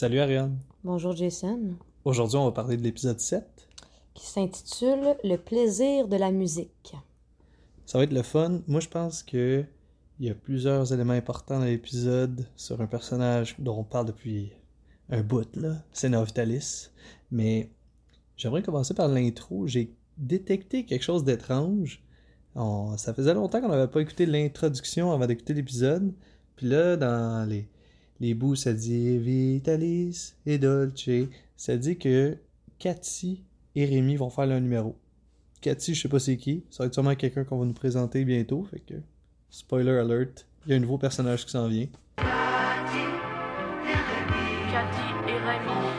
Salut Ariane. Bonjour Jason. Aujourd'hui, on va parler de l'épisode 7. Qui s'intitule Le plaisir de la musique. Ça va être le fun. Moi, je pense que il y a plusieurs éléments importants dans l'épisode sur un personnage dont on parle depuis un bout, là. C'est Vitalis. Mais j'aimerais commencer par l'intro. J'ai détecté quelque chose d'étrange. Ça faisait longtemps qu'on n'avait pas écouté l'introduction avant d'écouter l'épisode. Puis là, dans les, les bouts, ça dit Vitalis et Dolce. Ça dit que Cathy et Rémi vont faire leur numéro. Cathy, je sais pas c'est qui. Ça va être sûrement quelqu'un qu'on va nous présenter bientôt. Fait que, spoiler alert, il y a un nouveau personnage qui s'en vient. Cathy et Rémi. Cathy et Rémi.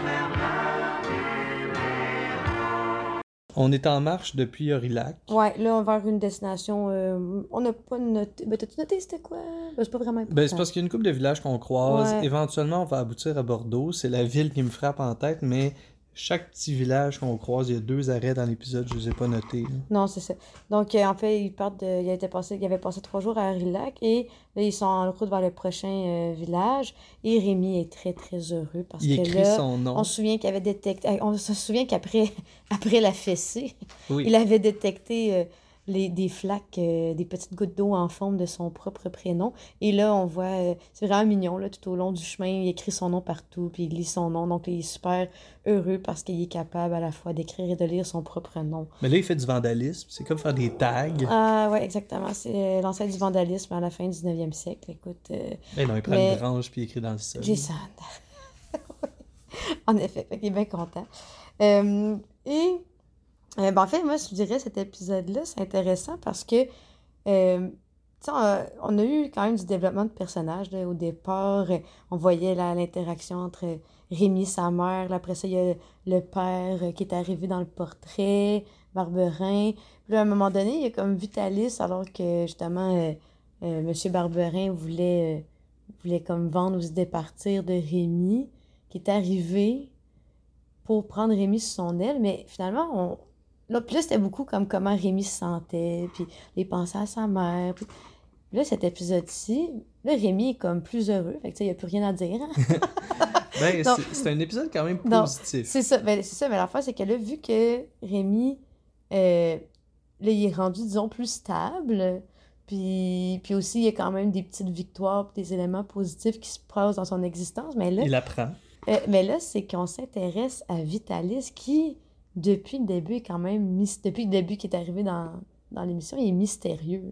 On est en marche depuis Aurillac. Ouais, là, vers une destination. Euh, on n'a pas noté. Ben, t'as-tu noté c'était quoi? Ben, C'est pas vraiment important. Ben, c'est parce qu'il y a une couple de villages qu'on croise. Éventuellement, on va aboutir à Bordeaux. C'est la ville qui me frappe en tête, mais chaque petit village qu'on croise, il y a deux arrêts dans l'épisode, je ne les ai pas notés. Non, c'est ça. Donc, euh, en fait, ils partent de. Il, a passé... il avait passé trois jours à Arilac et là, ils sont en route vers le prochain euh, village. Et Rémi est très, très heureux parce il que là, son nom. on se souvient qu'il avait détecté. On se souvient qu'après après la fessée, il avait détecté. Euh, des flaques, euh, des petites gouttes d'eau en forme de son propre prénom. Et là, on voit, euh, c'est vraiment mignon, là, tout au long du chemin, il écrit son nom partout, puis il lit son nom. Donc, il est super heureux parce qu'il est capable à la fois d'écrire et de lire son propre nom. Mais là, il fait du vandalisme. C'est comme faire des tags. Ah, ouais, exactement. C'est euh, l'ancêtre du vandalisme à la fin du 19e siècle. Écoute. mais non, il prend une branche puis il écrit dans le sol. Jason. en effet, il est bien content. et euh, ben, en fait, moi, je dirais cet épisode-là, c'est intéressant parce que, euh, on, a, on, a eu quand même du développement de personnages. au départ, on voyait l'interaction entre Rémi, sa mère. Là, après ça, il y a le père qui est arrivé dans le portrait, Barberin. Puis à un moment donné, il y a comme Vitalis, alors que justement, euh, euh M. Barberin voulait, voulait comme vendre ou se départir de Rémi, qui est arrivé pour prendre Rémi sous son aile. Mais finalement, on, Là, puis là, c'était beaucoup comme comment Rémi se sentait, puis les pensées à sa mère. Puis... Là, cet épisode-ci, là, Rémi est comme plus heureux. Fait que, il n'y a plus rien à dire. Hein. ben, c'est un épisode quand même positif. C'est ça, ben, c'est ça. Mais la fois, c'est que là, vu que Rémi, euh, là, il est rendu, disons, plus stable, puis, puis aussi, il y a quand même des petites victoires, des éléments positifs qui se passent dans son existence. Mais là... Il apprend. Euh, mais là, c'est qu'on s'intéresse à Vitalis qui depuis le début, quand même, depuis le début qui est arrivé dans, dans l'émission, il est mystérieux.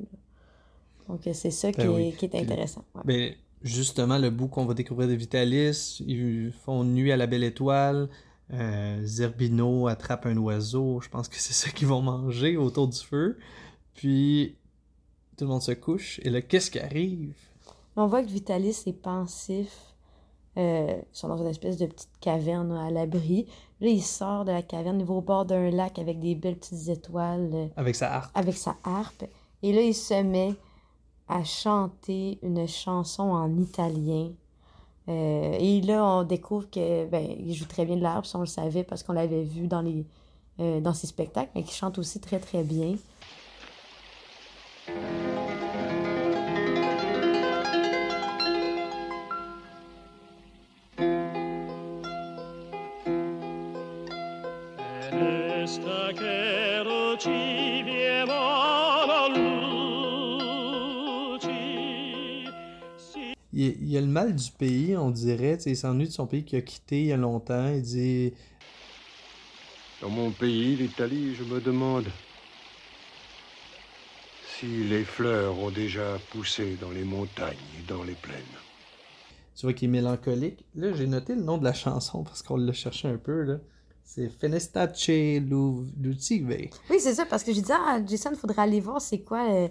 Donc, c'est ça qui, ben est, qui, est, intéressant. Ben, justement, le bout qu'on va découvrir de Vitalis, ils font nuit à la belle étoile. Euh, Zerbino attrape un oiseau. Je pense que c'est ça qu'ils vont manger autour du feu. Puis, tout le monde se couche. Et là, qu'est-ce qui arrive? On voit que Vitalis est pensif euh, ils sont dans une espèce de petite caverne à l'abri. Là, il sort de la caverne, il va au bord d'un lac avec des belles petites étoiles. Euh, avec sa harpe. Avec sa harpe. Et là, il se met à chanter une chanson en italien. Euh, et là, on découvre que ben, il joue très bien de l'harpe, on le savait parce qu'on l'avait vu dans, les, dans ses spectacles, mais qu'il chante aussi très très bien. Il, y a le mal du pays, on dirait. Il s'ennuie de son pays qu'il a quitté il y a longtemps. Il dit. Dans mon pays, l'Italie, je me demande si les fleurs ont déjà poussé dans les montagnes et dans les plaines. Tu vois qu'il est mélancolique. Là, j'ai noté le nom de la chanson parce qu'on l'a cherché un peu. là. C'est Fenestace Lutive. Oui, c'est ça, parce que j'ai dit à Jason, il faudrait aller voir c'est quoi. Euh,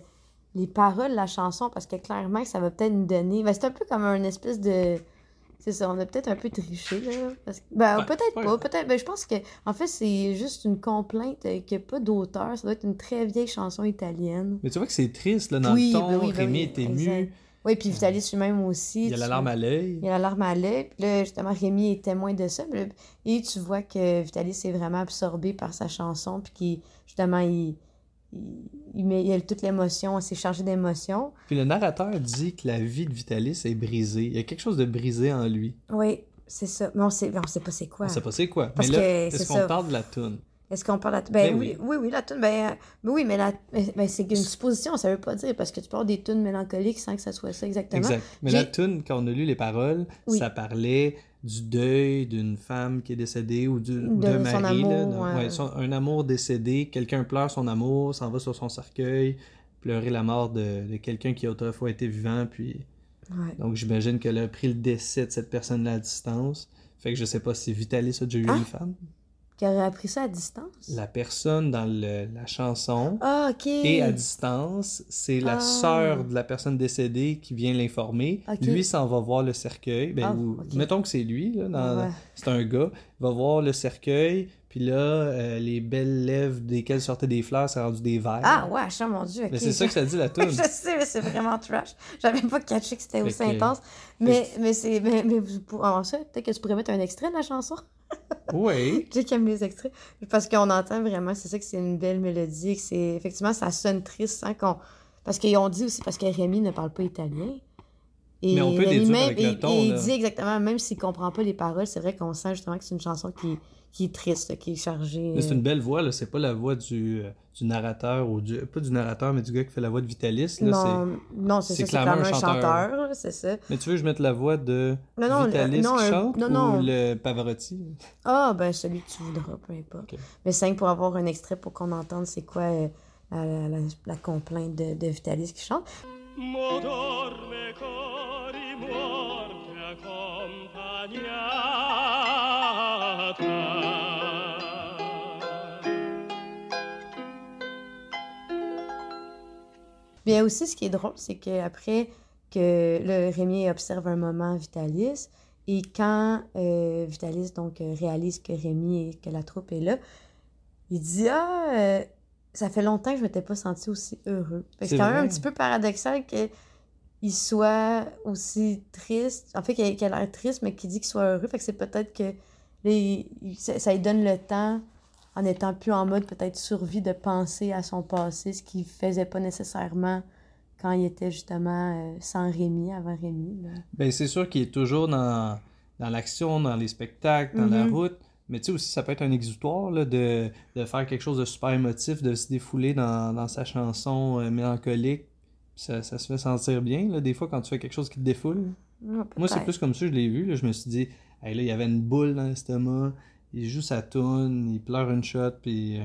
les paroles de la chanson parce que clairement ça va peut-être nous donner. Ben, c'est un peu comme un espèce de. C'est ça, on a peut-être un peu triché, là. Ben, peut-être pas. Peut-être. Ben, je pense que, en fait, c'est juste une complainte qu'il n'y a pas d'auteur. Ça doit être une très vieille chanson italienne. Mais tu vois que c'est triste, là, dans le ton. Ben oui, ben Rémi est ému. Oui, puis Vitalis lui-même aussi. Il y a l'alarme à l'œil. Il y a l'alarme à l'œil. Puis là, justement, Rémi est témoin de ça. Et tu vois que Vitalis est vraiment absorbé par sa chanson. Puis justement, il il, il a toute l'émotion, s'est chargé d'émotion. Puis le narrateur dit que la vie de Vitalis est brisée. Il y a quelque chose de brisé en lui. Oui. C'est ça. Mais on sait, on sait pas c'est quoi. On sait pas c'est quoi. Parce mais là, c'est est-ce qu'on parle de la toune? Est-ce qu'on parle de la ben, Ben oui. oui, oui, la tune. Ben, ben oui, mais, la... ben, c'est une supposition, ça veut pas dire, parce que tu parles des tunes mélancoliques sans que ça soit ça exactement. Exact. Mais la toune, quand on a lu les paroles, Oui. ça parlait du deuil d'une femme qui est décédée ou d'un son mari. là, amour, d'un- ouais. ouais, son- un amour décédé. Quelqu'un pleure son amour, s'en va sur son cercueil, pleurer la mort de, de quelqu'un qui autrefois été vivant. Puis... Ouais. Donc j'imagine qu'elle a pris le décès de cette personne-là à distance. Fait que je sais pas si Vitalis a déjà eu Ah. une femme. Qui aurait appris ça à distance? La personne dans le- la chanson Ah, ok. et à distance, c'est la Ah. sœur de la personne décédée qui vient l'informer. Ok. Lui s'en va voir le cercueil. Ben, Ah. Mettons que c'est lui, là, dans- Ouais. c'est un gars. Il va voir le cercueil, puis là, euh, les belles lèvres desquelles sortaient des fleurs, c'est rendu des verres. Ah, ouais, ça, mon Dieu. Mais c'est ça que ça dit la je toune. sais, mais c'est vraiment trash. J'avais pas catché que c'était aussi intense. Mais, mais c'est. Mais, mais pour, ça, peut-être que tu pourrais mettre un extrait de la chanson. Oui. Aime les extraits. Parce qu'on entend vraiment, c'est ça que c'est une belle mélodie. Effectivement, ça sonne triste, hein, qu'on. Parce qu'ils ont dit aussi, parce que Rémi ne parle pas italien. Et Mais on peut déduire même, avec le il- dit exactement, même s'il comprend pas les paroles, c'est vrai qu'on sent justement que c'est une chanson qui, qui est triste, qui est chargée. Mais c'est euh, une belle voix, là. C'est pas la voix du, euh, du narrateur, ou du. Pas du narrateur, mais du gars qui fait la voix de Vitalis. Là, c'est- Non, non c'est c'est ça, c'est clairement clairement un un chanteur. chanteur, c'est ça. Mais tu veux que je mette la voix de Non, non, le- Vitalis non, qui un- chante non, ou non. le Pavarotti? Ah, ben celui que tu voudras, peu importe. Ok. Mais c'est pour avoir un extrait pour qu'on entende c'est quoi euh, la, la, la- la complainte de, de Vitalis qui chante. Bien aussi, ce qui est drôle, c'est qu'après que le Rémi observe un moment Vitalis, et quand euh, Vitalis donc réalise que Rémi et que la troupe est là, il dit Ah, euh, ça fait longtemps que je m'étais pas senti aussi heureux. Que C'est quand même un petit peu paradoxal qu'il soit aussi triste. En fait, qu'il a l'air triste, mais qu'il dit qu'il soit heureux. Fait que c'est peut-être que là, il- il- ça, ça lui donne le temps, en étant plus en mode peut-être survie, de penser à son passé, ce qu'il faisait pas nécessairement quand il était justement euh, sans Rémi, avant Rémi. là. Ben, c'est sûr qu'il est toujours dans, dans l'action, dans les spectacles, dans la Mhm. route. Mais tu sais aussi, ça peut être un exutoire là, de, de faire quelque chose de super émotif, de se défouler dans, dans sa chanson euh, mélancolique. Ça, ça se fait sentir bien, là, des fois, quand tu fais quelque chose qui te défoule. Ouais, Moi, c'est plus comme ça, je l'ai vu. Là, je me suis dit, hey, là, il y avait une boule dans l'estomac. Il joue sa toune, il pleure une shot, puis... euh,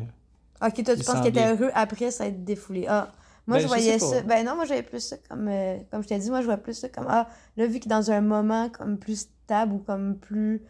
Ok, toi, tu penses qu'il était heureux après s'être défoulé. Ah, moi, Ben, je je voyais ça. Ben non, moi, j'avais plus ça comme. euh, comme je t'ai dit, moi, je vois plus ça comme. Ah, là, vu qu'il est dans un moment comme plus stable ou comme plus.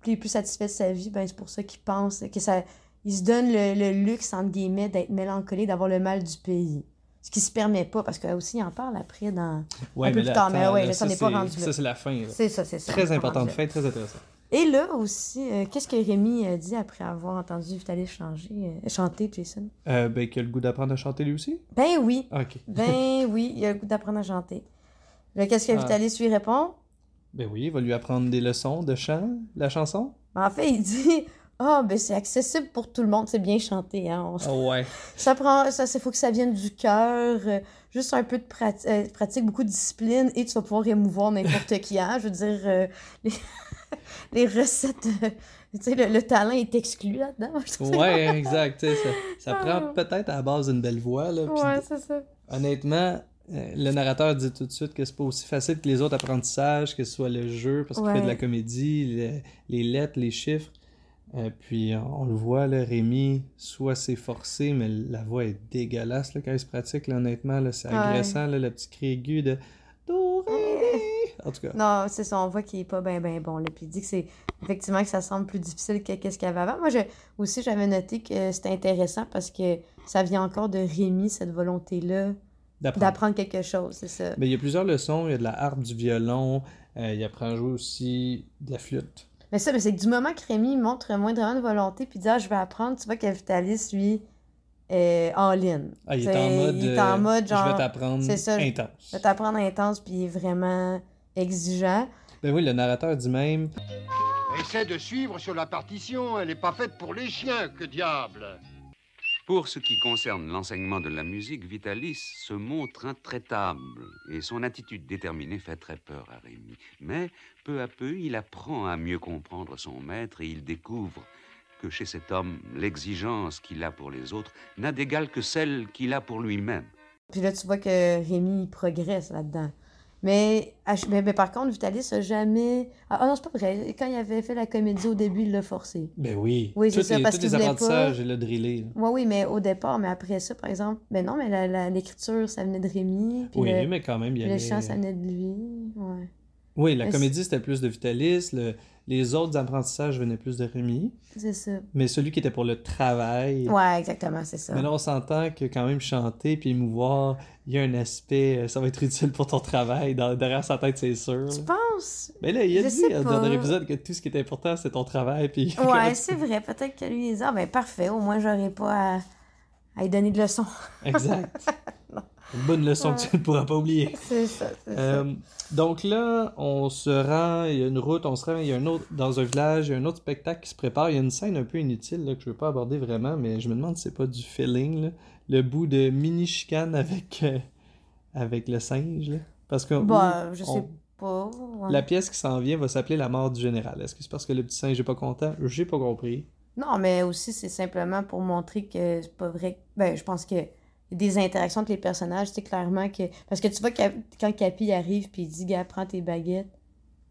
plus, plus satisfait de sa vie, ben c'est pour ça qu'il pense que ça. Il se donne le, le luxe, entre guillemets, d'être mélancolique, d'avoir le mal du pays. Ce qui se permet pas, parce que aussi, il en parle après dans. Ouais, Un peu mais plus là, tard, mais ouais, là, ça n'est pas rendu là. Ça, c'est la fin. C'est ça, c'est ça. Très importante fin, très intéressant. Et là aussi, euh, qu'est-ce que Rémi a dit après avoir entendu Vitalis changer, euh, chanter, Jason? Euh, ben, qu'il a le goût d'apprendre à chanter lui aussi? Ben oui, Ok. Ben oui, il a le goût d'apprendre à chanter. Là, qu'est-ce que Ah. Vitalis lui répond? Ben oui, il va lui apprendre des leçons de chant, la chanson. En fait, il dit Ah, ben c'est accessible pour tout le monde, c'est bien chanté. Hein? On- Ah ouais. Ça prend, ça, il faut que ça vienne du cœur, euh, juste un peu de euh, pratique, beaucoup de discipline, et tu vas pouvoir émouvoir n'importe qui. Hein? Je veux dire, euh, les... les recettes, tu sais, le, le talent est exclu là-dedans. Ouais, exact. Ça, ça Ah. prend peut-être à la base une belle voix. Là, Ouais, c'est ça. honnêtement, le narrateur dit tout de suite que c'est pas aussi facile que les autres apprentissages, que ce soit le jeu, parce qu'il fait de la comédie, le- les lettres, les chiffres. Euh, puis on le voit, là, Rémi, soit c'est forcé, mais la voix est dégueulasse là, quand il se pratique, là, honnêtement. Là, c'est Ouais. agressant, là, le petit cri aigu de mi. En tout cas. Non, c'est ça, on voit qu'il est pas bien, bien bon. Là. Puis il dit que c'est effectivement que ça semble plus difficile que qu'est-ce qu'il y avait avant. Moi, je, aussi, j'avais noté que c'était intéressant parce que ça vient encore de Rémi, cette volonté-là D'apprendre. d'apprendre quelque chose, c'est ça. Mais il y a plusieurs leçons. Il y a de la harpe, du violon. euh, il apprend à jouer aussi de la flûte. Mais ça, mais c'est que du moment que Rémi montre moindrement de volonté puis dit Ah, je vais apprendre, tu vois que Vitalis, lui, est en ligne. Ah, il est en mode. il est en euh, mode genre, Je vais t'apprendre c'est ça, je- intense. Je vais t'apprendre intense puis il est vraiment exigeant. Ben oui, le narrateur dit même Essaie de suivre sur la partition, elle n'est pas faite pour les chiens, que diable Pour ce qui concerne l'enseignement de la musique, Vitalis se montre intraitable et son attitude déterminée fait très peur à Rémi. Mais peu à peu, il apprend à mieux comprendre son maître et il découvre que chez cet homme, l'exigence qu'il a pour les autres n'a d'égal que celle qu'il a pour lui-même. Puis là, tu vois que Rémi progresse là-dedans. Mais, mais, mais par contre, Vitalis a jamais. Ah ah non, c'est pas vrai. Quand il avait fait la comédie au début, il l'a forcé. Ben oui. Oui, c'est ça, les- parce tous qu'il les apprentissages, pas- il l'a drillé. Oui, oui, mais au départ, mais après ça, par exemple. Mais non, mais l'écriture, ça venait de Rémi. Puis Oui, le, mais quand même, il y le avait... chant, ça venait de lui. Ouais. Oui, la comédie, c'était plus de Vitalis. le- Les autres apprentissages venaient plus de Rémi. C'est ça. Mais celui qui était pour le travail... Ouais, exactement, c'est ça. Mais là, on s'entend que quand même chanter puis émouvoir, il y a un aspect, euh, ça va être utile pour ton travail. Dans- derrière sa tête, c'est sûr. Tu penses? Mais là, il a Je dit dans pas. dernier épisode que tout ce qui était important, c'est ton travail. Puis Ouais, c'est vrai. Peut-être que lui, il dit Ah, ben parfait, au moins, j'aurais pas à, à lui donner de leçons. Exact. Une bonne leçon que tu ne pourras pas oublier. C'est ça, c'est ça. Euh, donc là, on se rend, il y a une route, on se rend, il y a un autre, dans un village, il y a un autre spectacle qui se prépare. Il y a une scène un peu inutile là, que je ne veux pas aborder vraiment, mais je me demande si c'est pas du feeling. là. Le bout de mini chicane avec, euh, avec le singe. là. Parce que Bah, je on- sais pas. ouais. la pièce qui s'en vient va s'appeler La mort du général. Est-ce que c'est parce que le petit singe n'est pas content? J'ai pas compris. Non, mais aussi, c'est simplement pour montrer que c'est pas vrai. Ben, je pense que des interactions entre les personnages, c'est clairement que. Parce que tu vois, quand Capi arrive puis il dit, gars, prends tes baguettes,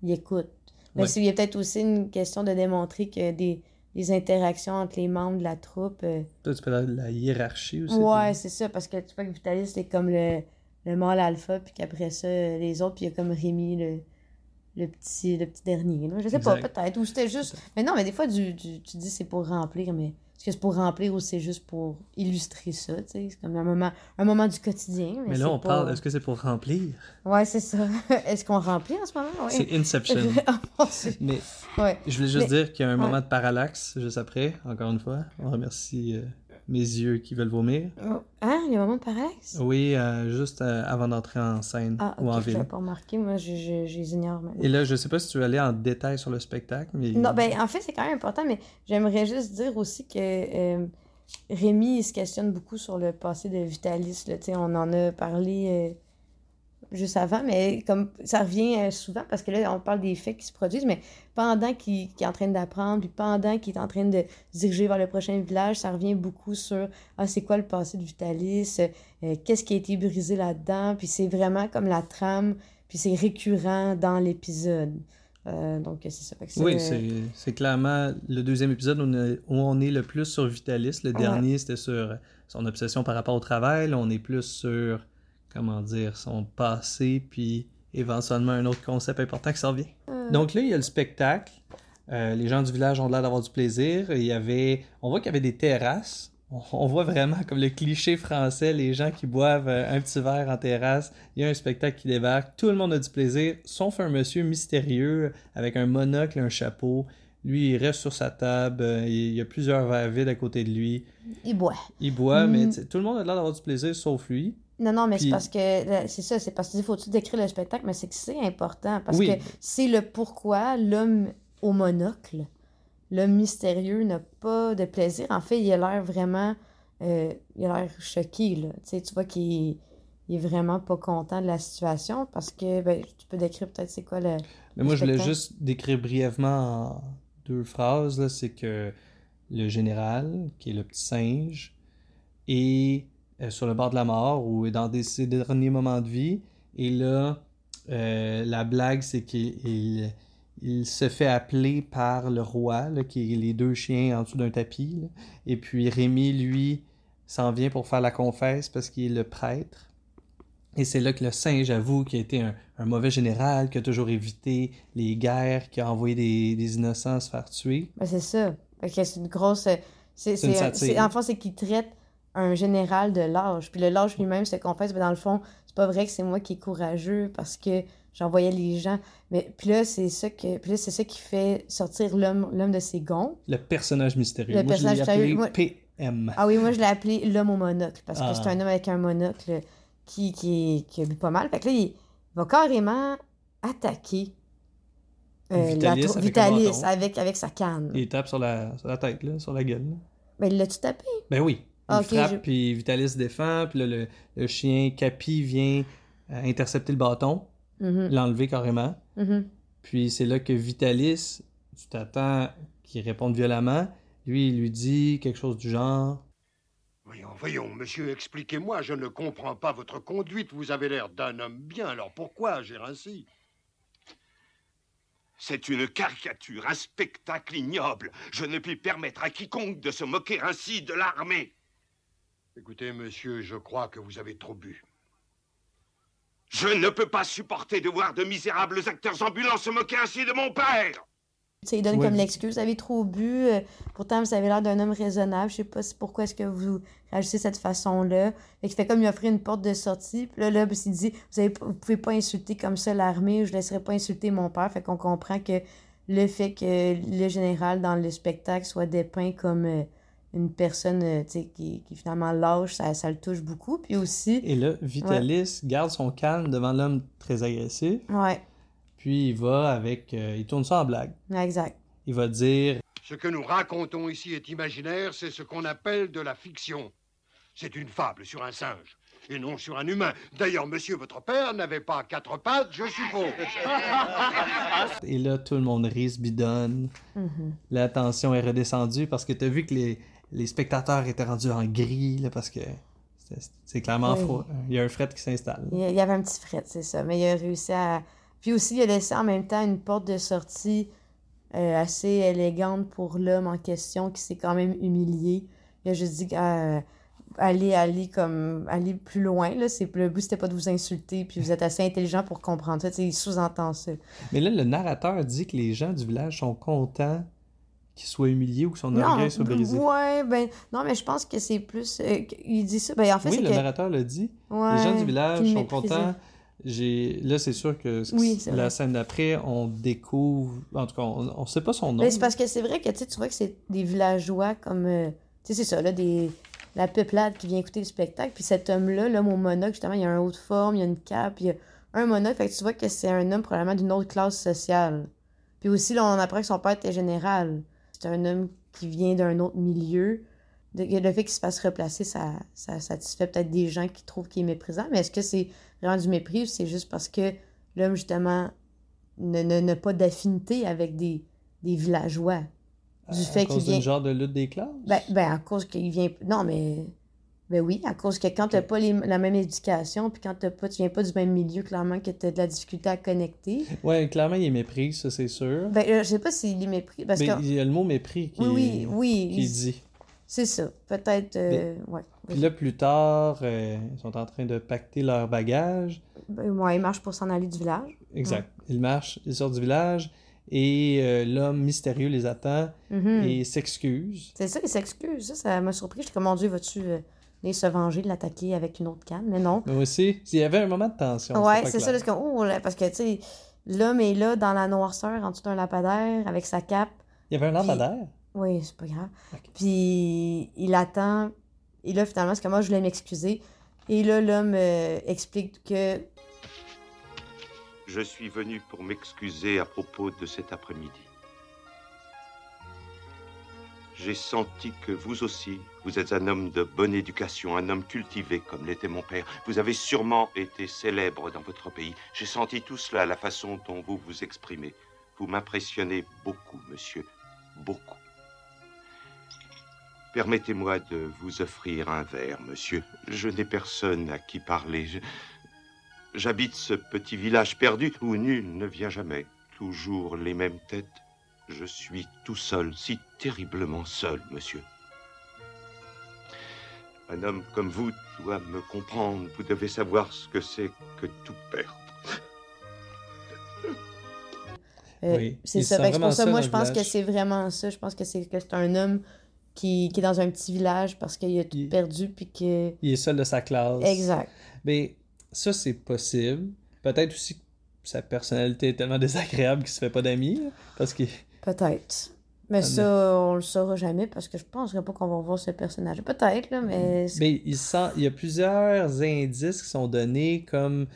il écoute. Mais Ouais. il y a peut-être aussi une question de démontrer que des, des interactions entre les membres de la troupe. euh, Peut-être que la, la hiérarchie aussi. Ouais, c'est ça, parce que tu vois que Vitalis, c'est comme le, le mâle alpha, puis qu'après ça, les autres, puis il y a comme Rémi, le, le, petit, le petit dernier. là. Je sais pas, peut-être. Ou c'était juste. Mais non, mais des fois, du, du- tu dis c'est pour remplir, mais est-ce que c'est pour remplir ou c'est juste pour illustrer ça, tu sais? C'est comme un moment, un moment du quotidien. Mais, Mais là, on pas- parle, est-ce que c'est pour remplir? Ouais, c'est ça. est-ce qu'on remplit en ce moment? Ouais. C'est Inception. Oh. Mais ouais. je voulais juste Mais- dire qu'il y a un ouais. moment de parallaxe juste après, encore une fois. On remercie euh, mes yeux qui veulent vomir. Oh, Hein? Il y a un moment de parallaxe? Oui, euh, juste euh, avant d'entrer en scène Ah, ou en je ville. l'avais pas remarqué. Moi, je, je, je les ignore maintenant. Et là, je sais pas si tu veux aller en détail sur le spectacle, mais... Non, ben en fait, c'est quand même important, mais j'aimerais juste dire aussi que euh, Rémi, il se questionne beaucoup sur le passé de Vitalis. Là, on en a parlé juste avant, mais comme ça revient euh, souvent parce que là, on parle des faits qui se produisent, mais pendant qu'il est en train d'apprendre, puis pendant qu'il est en train de se diriger vers le prochain village, ça revient beaucoup sur ah, c'est quoi le passé de Vitalis, euh, qu'est-ce qui a été brisé là-dedans, puis c'est vraiment comme la trame, puis c'est récurrent dans l'épisode. Euh, donc, c'est ça. Oui, euh, c'est c'est clairement le deuxième épisode où on, est, où on est le plus sur Vitalis. Le Ouais. dernier, c'était sur son obsession par rapport au travail. Là, on est plus sur, comment dire, son passé, puis éventuellement un autre concept important qui s'en vient. euh, Donc là, il y a le spectacle. Euh, les gens du village ont l'air d'avoir du plaisir. Il y avait, on voit qu'il y avait des terrasses. On, on voit vraiment comme le cliché français, les gens qui boivent euh, un petit verre en terrasse. Il y a un spectacle qui débarque. Tout le monde a du plaisir, sauf un monsieur mystérieux avec un monocle, un chapeau. Lui, il reste sur sa table. Il y a plusieurs verres vides à côté de lui. il boit. Il boit, mais Mm. tout le monde a l'air d'avoir du plaisir, sauf lui. Non, non, mais Puis- c'est parce que là, c'est ça, c'est parce que il faut-tu décrire le spectacle, mais c'est que c'est important. Parce Oui. que c'est le pourquoi l'homme au monocle, l'homme mystérieux n'a pas de plaisir. En fait, il a l'air vraiment. euh, il a l'air choqué, là. Tu sais, tu vois qu'il est, il est vraiment pas content de la situation parce que ben, tu peux décrire peut-être c'est quoi le. Mais moi, je voulais juste décrire brièvement en deux phrases. là, C'est que le général, qui est le petit singe, est euh, sur le bord de la mort ou dans des, ses derniers moments de vie. Et là, euh, la blague, c'est qu'il il, il se fait appeler par le roi, là, qui est les deux chiens en dessous d'un tapis. là. Et puis Rémi, lui, s'en vient pour faire la confesse parce qu'il est le prêtre. Et c'est là que le singe avoue qu'il a été un, un mauvais général, qui a toujours évité les guerres, qui a envoyé des, des innocents se faire tuer. Ben, c'est ça. C'est une grosse. C'est, c'est- en fait, c'est qu'il traite un général de lâche. Puis le lâche lui-même se confesse, mais dans le fond, c'est pas vrai que c'est moi qui est courageux parce que j'envoyais les gens. Mais puis là, c'est ça que. Puis là, c'est ça qui fait sortir l'homme, l'homme de ses gonds. Le personnage mystérieux. Le Moi, je personnage l'ai appelé mystérieux, PM. Ah oui, moi, je l'ai appelé l'homme au monocle parce que Ah. c'est un homme avec un monocle qui, qui, qui a bu pas mal. Fait que là, il va carrément attaquer. euh, Vitalis la avec Vitalis avec, avec sa canne. Il tape sur la, sur la tête, là, sur la gueule. là. Mais il l'a-tu tapé? Ben oui. Ah, il ok, frappe, je- puis Vitalis défend, puis là, le, le chien Capi vient euh, intercepter le bâton, Mhm, l'enlever carrément. mhm. Puis c'est là que Vitalis, tu t'attends qu'il réponde violemment. Lui, il lui dit quelque chose du genre. Voyons, voyons, monsieur, expliquez-moi, je ne comprends pas votre conduite. Vous avez l'air d'un homme bien, alors pourquoi agir ainsi? C'est une caricature, un spectacle ignoble. Je ne puis permettre à quiconque de se moquer ainsi de l'armée. Écoutez, monsieur, je crois que vous avez trop bu. Je ne peux pas supporter de voir de misérables acteurs ambulants se moquer ainsi de mon père. Tu sais, il donne Ouais. comme l'excuse, vous avez trop bu, euh, pourtant vous avez l'air d'un homme raisonnable, je sais pas si- pourquoi est-ce que vous réagissez de cette façon-là. Fait qu'il fait comme lui offrir une porte de sortie, puis là, là, puis il dit, vous, avez, pas- vous pouvez pas insulter comme ça l'armée, je laisserai pas insulter mon père. Fait qu'on comprend que le fait que le général dans le spectacle soit dépeint comme euh, une personne, euh, tu sais, qui, qui finalement lâche, ça, ça le touche beaucoup. Puis aussi, Et là, Vitalis garde son calme devant l'homme très agressif. ouais, Puis il va avec. euh, il tourne ça en blague. exact. Il va dire Ce que nous racontons ici est imaginaire, c'est ce qu'on appelle de la fiction. C'est une fable sur un singe, et non sur un humain. D'ailleurs, monsieur, votre père n'avait pas quatre pattes, je suppose. Et là, tout le monde rit, se bidonne. Mhm. La tension est redescendue parce que tu as vu que les, les spectateurs étaient rendus en gris, là, parce que c'est- clairement Oui. froid. Il y a un fret qui s'installe. Il y avait un petit fret, c'est ça. Mais il a réussi à. Puis aussi, il a laissé en même temps une porte de sortie euh, assez élégante pour l'homme en question qui s'est quand même humilié. Il a juste dit euh, allez, allez, comme, allez plus loin. Là. Le but, c'était pas de vous insulter, puis vous êtes assez intelligent pour comprendre ça. Il sous-entend ça. Mais là, le narrateur dit que les gens du village sont contents qu'il soit humilié ou que son orgueil soit brisé. ouais, ben, non, mais je pense que c'est plus. euh, il dit ça. Ben, en fait, oui, le que. narrateur le dit. Ouais, les gens du village sont contents. Là, c'est sûr que Oui, la vrai. scène d'après, on découvre... En tout cas, on ne sait pas son nom. Ben, c'est parce que c'est vrai que tu vois que c'est des villageois comme. euh, tu sais, c'est ça, là, des, la peuplade qui vient écouter le spectacle. Puis cet homme-là, l'homme au monocle, justement, il a un haut de forme, il a une cape, il a un monocle. Fait que tu vois que c'est un homme probablement d'une autre classe sociale. Puis aussi, là, on apprend que son père était général. C'est un homme qui vient d'un autre milieu. Le fait qu'il se fasse replacer, ça, ça satisfait peut-être des gens qui trouvent qu'il est méprisant. Mais est-ce que c'est vraiment du mépris ou c'est juste parce que l'homme, justement, ne- ne- n'a pas d'affinité avec des, des villageois? Du à fait qu'il vient. genre de lutte des classes? Ben, ben, à cause qu'il vient. Non, mais. Ben oui, à cause que quand t'as pas les- la même éducation, puis quand t'as pas, tu viens pas du même milieu, clairement, que t'as de la difficulté à connecter. Ouais, clairement, il est mépris, ça, c'est sûr. Ben, euh, je sais pas s'il est mépris. Parce Mais que. il y a le mot mépris qui, Oui, oui, oui. qui il- dit. C'est ça. Peut-être. euh, ouais. Puis là, plus tard, euh, ils sont en train de pacter leurs bagages. Ben, ouais, il marche pour s'en aller du village. Exact. Ils marchent, ils sortent du village et euh, l'homme mystérieux les attend Mhm. et s'excuse. C'est ça, il s'excuse. Ça, ça m'a surpris. J'étais comme, mon Dieu, vas-tu aller se venger de l'attaquer avec une autre canne? Mais non. Mais aussi, il y avait un moment de tension. Ouais, c'est ça. c'est comme, oh, là, parce que, tu sais, l'homme est là dans la noirceur, en dessous d'un lampadaire, avec sa cape. Il y avait un lampadaire. Oui, c'est pas grave. Puis il attend. Et là, finalement, c'est que moi, je voulais m'excuser. Et là, l'homme euh, explique que. Je suis venu pour m'excuser à propos de cet après-midi. J'ai senti que vous aussi, vous êtes un homme de bonne éducation, un homme cultivé comme l'était mon père. Vous avez sûrement été célèbre dans votre pays. J'ai senti tout cela, la façon dont vous vous exprimez. Vous m'impressionnez beaucoup, monsieur, beaucoup. Permettez-moi de vous offrir un verre, monsieur. Je n'ai personne à qui parler. J'habite ce petit village perdu où nul ne vient jamais. Toujours les mêmes têtes. Je suis tout seul, si terriblement seul, monsieur. Un homme comme vous doit me comprendre. Vous devez savoir ce que c'est que tout perdre. euh, Oui, c'est ça. Fait pour ça, moi, je pense que c'est vraiment ça. Je pense que c'est que c'est un homme qui, qui est dans un petit village parce qu'il a tout Il- perdu. Puis que. Il est seul de sa classe. Exact. Mais ça, c'est possible. Peut-être aussi que sa personnalité est tellement désagréable qu'il se fait pas d'amis. Parce que. Peut-être. Mais Ah, ça, on le saura jamais parce que je penserais pas qu'on va voir ce personnage. Peut-être, là, mais. Mais il, sent, il y a plusieurs indices qui sont donnés comme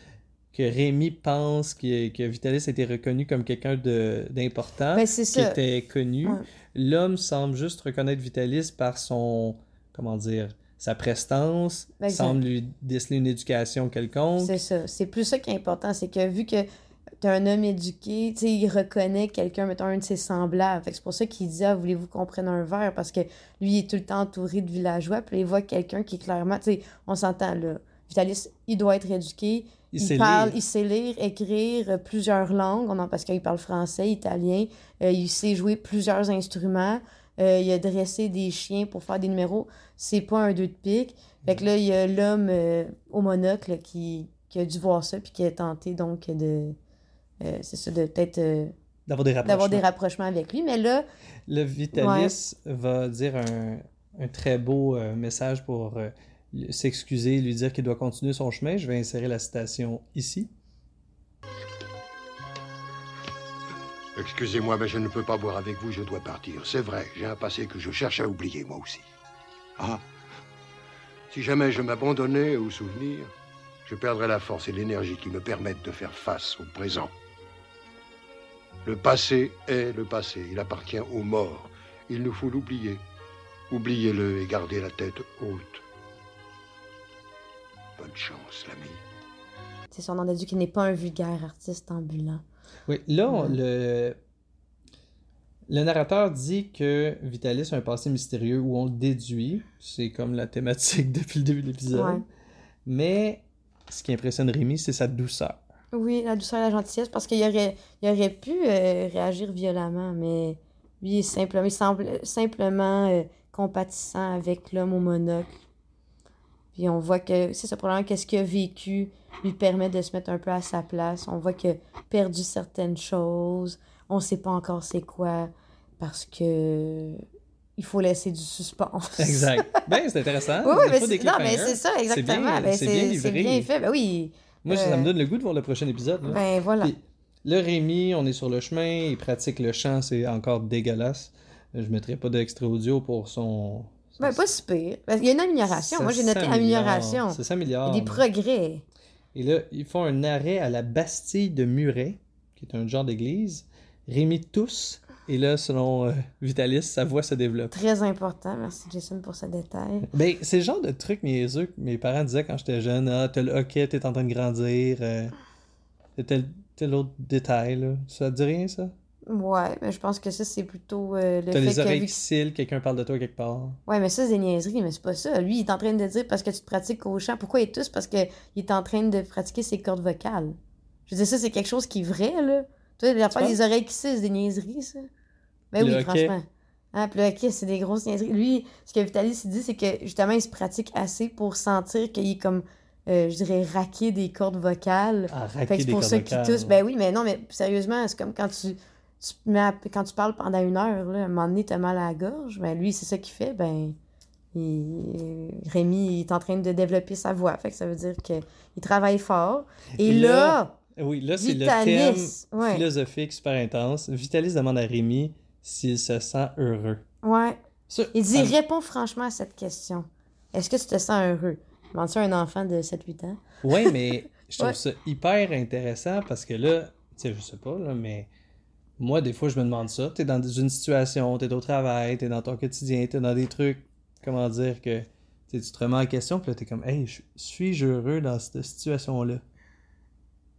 que Rémi pense que, que Vitalis a été reconnu comme quelqu'un d'important, Ben, qui ça. était connu. Ouais. L'homme semble juste reconnaître Vitalis par son, comment dire, sa prestance Exact. semble lui déceler une éducation quelconque. C'est ça. C'est plus ça qui est important. C'est que vu que t'es un homme éduqué, tu sais, il reconnaît quelqu'un, mettons, un de ses semblables. Fait que c'est pour ça qu'il dit, ah, voulez-vous qu'on prenne un verre? Parce que lui, il est tout le temps entouré de villageois, puis il voit quelqu'un qui est clairement, tu sais, on s'entend, là. Vitalis, il doit être éduqué. Il Il, sait parle, lire. il sait lire, écrire euh, plusieurs langues, on en, parce qu'il parle français, italien. Euh, il sait jouer plusieurs instruments. Euh, il a dressé des chiens pour faire des numéros. C'est pas un deux de pique. Fait que là, il y a l'homme euh, au monocle qui, qui a dû voir ça puis qui a tenté donc de. euh, c'est ça, de peut-être D'avoir des d'avoir des rapprochements. avec lui. Mais là, Le Vitalis va dire un, un très beau message pour s'excuser, lui dire qu'il doit continuer son chemin. Je vais insérer la citation ici. Excusez-moi, mais je ne peux pas boire avec vous, je dois partir. C'est vrai, j'ai un passé que je cherche à oublier, moi aussi. Ah Si jamais je m'abandonnais aux souvenirs, je perdrais la force et l'énergie qui me permettent de faire face au présent. Le passé est le passé, il appartient aux morts. Il nous faut l'oublier. Oubliez-le et gardez la tête haute. Bonne chance, l'ami. c'est son dit qu'il n'est pas un vulgaire artiste ambulant. Oui, là, on- Ouais. le, le narrateur dit que Vitalis a un passé mystérieux où on le déduit. C'est comme la thématique depuis le début de l'épisode. Ouais. Mais ce qui impressionne Rémi, c'est sa douceur. Oui, la douceur et la gentillesse, parce qu'il aurait, il aurait pu euh, réagir violemment, mais lui, il, est simplement, il semble simplement euh, compatissant avec l'homme au monocle. Puis on voit que c'est ça, probablement qu'est-ce qu'il a vécu lui permet de se mettre un peu à sa place. On voit qu'il a perdu certaines choses. On sait pas encore c'est quoi, parce que il faut laisser du suspense. Exact. ben, c'est intéressant. Oui, mais c'est, non, mais c'est ça, C'est exactement. bien- Ben, c'est c'est, bien c'est livré. bien fait. Ben oui. Moi, ça, ça me Euh, donne le goût de voir le prochain épisode. là. Ben voilà. Puis, là, Rémi, on est sur le chemin, il pratique le chant, c'est encore dégueulasse. Je mettrai pas d'extrait audio pour son. Ben, pas si pire. Parce qu'il y a une amélioration. Ça Moi, j'ai noté amélioration. Ça s'améliore. des progrès. Et là, ils font un arrêt à la Bastille de Muret, qui est un genre d'église. Rémi tousse. Et là, selon euh, Vitalis, sa voix se développe. Très important. Merci, Jason, pour ce détail. Ben, c'est le genre de truc niaiseux que mes parents disaient quand j'étais jeune. Ah, t'as le hockey, t'es en train de grandir. Euh, tel, tel autre détail, là. Ça te dit rien, ça? Ouais, mais je pense que ça, c'est plutôt euh, le T'as fait les que... oreilles qui que- cillent, quelqu'un parle de toi quelque part. Ouais, mais ça, c'est des niaiseries, mais c'est pas ça. Lui, il est en train de dire parce que tu te pratiques au chant. Pourquoi il tousse? Parce qu'il est en train de pratiquer ses cordes vocales. Je veux dire, ça, c'est quelque chose qui est vrai, là. Toi, il a pas des oreilles qui cillent, c'est des niaiseries, ça. Ben Le oui, hockey? franchement. Ah, puis le hockey, c'est des grosses niaiseries. Lui, ce que Vitalis dit, c'est que justement, il se pratique assez pour sentir qu'il est comme, euh, je dirais, raqué des cordes vocales. Ah, Fait raquer que c'est des pour qu'il vocales. tousse. Ben oui, mais non, mais sérieusement, c'est comme quand tu, tu mets quand tu parles pendant une heure, là, à un moment donné, t'as mal à la gorge. Ben lui, c'est ça qu'il fait. Ben, il- Rémi il est en train de développer sa voix. Fait que ça veut dire qu'il travaille fort. Et, Et là, là, Oui, là, c'est le thème. Ouais, philosophique super intense. Vitalis demande à Rémi s'il se sent heureux. ouais. Ça, Il dit ça- réponds franchement à cette question. Est-ce que tu te sens heureux? Demande ça à un enfant de 7-8 ans? Ouais, mais je trouve Ouais. ça hyper intéressant parce que là, tu sais, je sais pas, là, mais moi, des fois, je me demande ça. T'es dans une situation, t'es au travail, t'es dans ton quotidien, t'es dans des trucs, comment dire, que tu te remets en question, puis là, t'es comme, hey, je- suis-je heureux dans cette situation-là?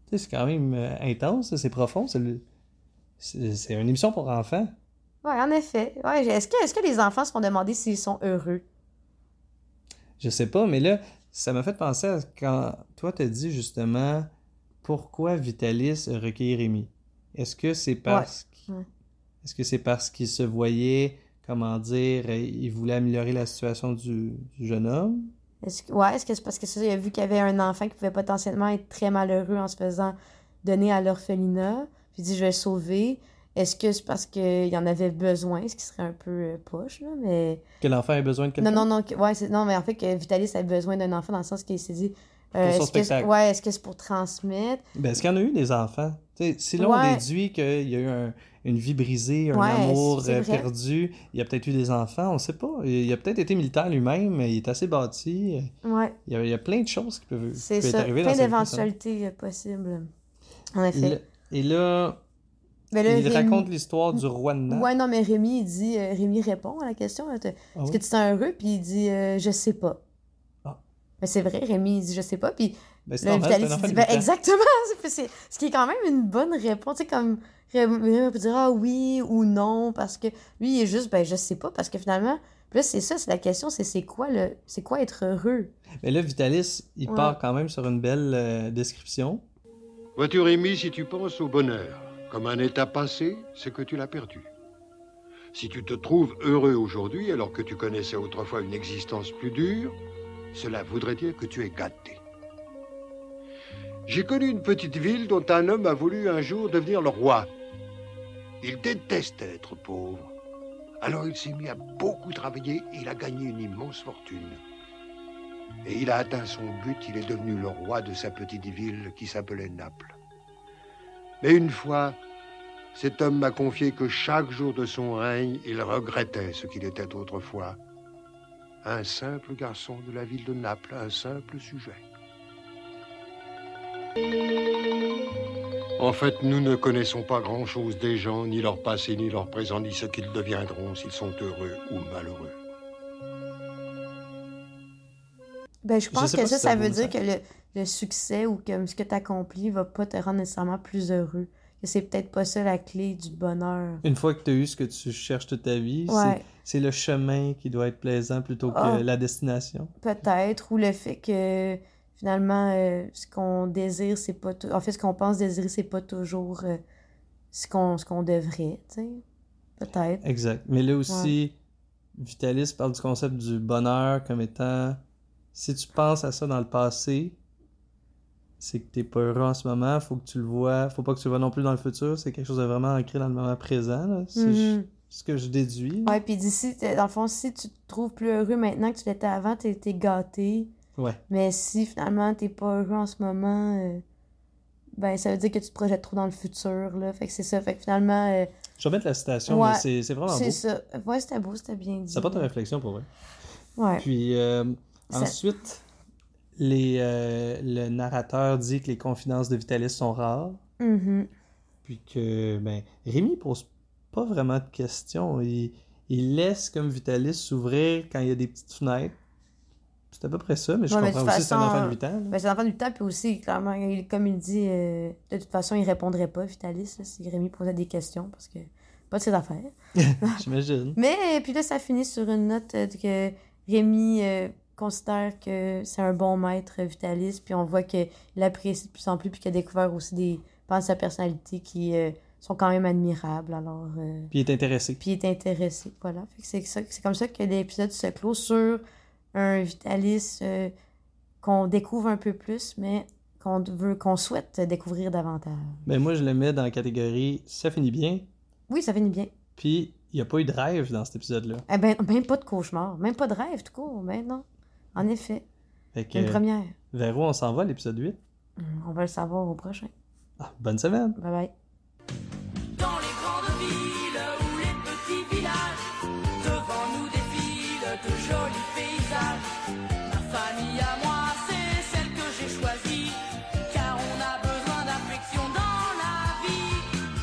Tu sais, c'est quand même euh, intense, c'est profond, c'est le- c'est c'est une émission pour enfants. Ouais, en effet. Ouais, est-ce que, est-ce que les enfants se font demander s'ils sont heureux? Je sais pas, mais là, ça m'a fait penser à quand toi t'as dit justement pourquoi Vitalis a recueilli Rémi? Est-ce que c'est parce est-ce que c'est parce qu'il se voyait, comment dire, euh, il voulait améliorer la situation du, du jeune homme? Est-ce que, ouais, est-ce que c'est parce que ça, il a vu qu'il y avait un enfant qui pouvait potentiellement être très malheureux en se faisant donner à l'orphelinat, puis il dit je vais le sauver. Est-ce que c'est parce qu'il en avait besoin, ce qui serait un peu euh, poche, là, mais... Que l'enfant ait besoin de quelqu'un? Non, non, non, que- ouais, non, mais en fait que Vitalis avait besoin d'un enfant dans le sens qu'il s'est dit... euh, est-ce que ouais, est-ce que c'est pour transmettre? Ben, est-ce qu'il y en a eu des enfants? Si là, Ouais. on déduit qu'il y a eu un- une vie brisée, un Ouais, amour euh, perdu, il y a peut-être eu des enfants, on sait pas. Il a peut-être été militaire lui-même, mais il est assez bâti. Ouais, Il y a, il y a plein de choses qui peuvent, qui c'est peuvent dans Plein d'éventualités euh, possibles. En effet. Le- Et là, Mais là, il Rémi- raconte l'histoire du roi de Naples. Ouais, non, mais Rémi, il dit... euh, Rémi répond à la question. Ah Est-ce oui? que tu te sens heureux? Puis il dit euh, Je sais pas. Mais c'est vrai, Rémi, il dit, je sais pas. Puis Ben, c'est là, dit, ben, exactement. C'est- ce qui est quand même une bonne réponse. Tu sais, comme Rémi peut dire, ah oui ou non, parce que lui, il est juste, ben, je sais pas, parce que finalement, là, c'est ça, c'est la question, c'est c'est quoi le, c'est quoi être heureux? Mais là, Vitalis, il Ouais. part quand même sur une belle euh, description. Vois-tu, Rémi, si tu penses au bonheur comme un état passé, c'est que tu l'as perdu. Si tu te trouves heureux aujourd'hui alors que tu connaissais autrefois une existence plus dure, cela voudrait dire que tu es gâté. J'ai connu une petite ville dont un homme a voulu un jour devenir le roi. Il déteste être pauvre. Alors il s'est mis à beaucoup travailler et il a gagné une immense fortune. Et il a atteint son but, il est devenu le roi de sa petite ville qui s'appelait Naples. Mais une fois, cet homme m'a confié que chaque jour de son règne, il regrettait ce qu'il était autrefois. Un simple garçon de la ville de Naples, un simple sujet. En fait, nous ne connaissons pas grand-chose des gens, ni leur passé, ni leur présent, ni ce qu'ils deviendront s'ils sont heureux ou malheureux. Ben, je pense que ça, si ça veut dire que le, le succès ou que ce que tu accomplis va pas te rendre nécessairement plus heureux. Que c'est peut-être pas ça la clé du bonheur. Une fois que tu as eu ce que tu cherches toute ta vie, c'est- Ouais, c'est le chemin qui doit être plaisant plutôt que Ah. la destination. peut-être. Ou le fait que finalement, euh, ce qu'on désire, c'est pas. En fait, ce qu'on pense désirer, c'est pas toujours euh, ce qu'on ce qu'on devrait, tu sais. Peut-être. Exact. Mais là aussi, Vitalis parle du concept du bonheur comme étant si tu penses à ça dans le passé, c'est que t'es pas heureux en ce moment, faut que tu le vois, faut pas que tu le vois non plus dans le futur, c'est quelque chose de vraiment ancré dans le moment présent. là. C'est Mhm. ce que je déduis. Ouais, puis d'ici, dans le fond, si tu te trouves plus heureux maintenant que tu l'étais avant, t'es t'es gâté. Ouais. Mais si finalement t'es pas heureux en ce moment, euh, ben ça veut dire que tu te projettes trop dans le futur, là. Fait que c'est ça. Fait que finalement, euh, Je vais mettre la citation, Ouais. mais c'est c'est vraiment c'est beau. ça. Ouais, c'était beau, c'était bien dit. Ça porte à réflexion pour vrai. Ouais. Puis euh, Ça- ensuite, les, euh, le narrateur dit que les confidences de Vitalis sont rares. Mhm. Puis que, ben, Rémi pose pas vraiment de questions. Il, il laisse comme Vitalis s'ouvrir quand il y a des petites fenêtres. C'est à peu près ça, mais je Ouais, de comprends aussi que c'est un façon, enfant de 8 ans. là. Ben, c'est l'enfant du temps, puis aussi, clairement, il- comme il dit, euh, de toute façon, il répondrait pas, Vitalis, là, si Rémi posait des questions, parce que pas de ses affaires. J'imagine. Mais puis là, ça finit sur une note euh, que Rémi considère que c'est un bon maître euh, Vitalis, puis on voit qu'il apprécie de plus en plus, puis qu'il a découvert aussi des pans de sa personnalité qui euh, sont quand même admirables. Alors, euh, Puis il est intéressé. puis il est intéressé. Voilà. C'est ça- c'est comme ça que l'épisode se clôt sur un Vitalis euh, qu'on découvre un peu plus, mais qu'on veut, qu'on souhaite découvrir davantage. Ben, moi, je le mets dans la catégorie ça finit bien. Oui, ça finit bien. Puis il n'y a pas eu de rêve dans cet épisode-là. Eh ben, même pas de cauchemar, même pas de rêve, tout court. Ben non. En effet. Fait Une première. vers où on s'en va, l'épisode 8? Hum, On va le savoir au prochain. Ah, bonne semaine! Bye bye.